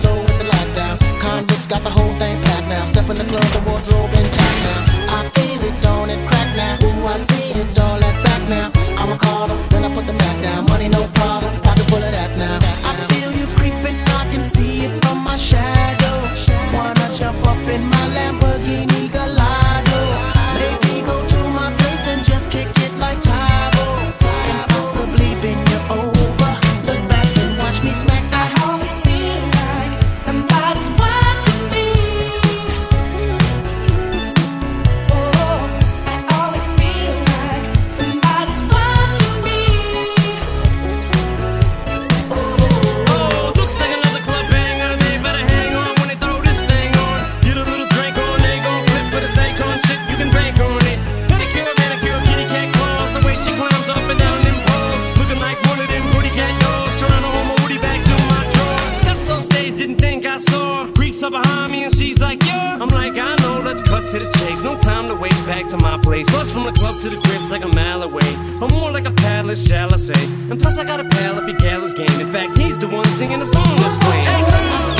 slow with the lockdown. Convicts got the whole thing packed now. Step in the club, the wardrobe intact now. I feel it, don't it crack now. Ooh, I see saw. Creeps up behind me and she's like, yeah. I'm like, I know. Let's cut to the chase. No time to waste. Back to my place. Bus from the club to the crib's like a mile away. I'm more like a paddler, shall I say? And plus I got a pal if he Gallus game. In fact, he's the one singing the song that's playing.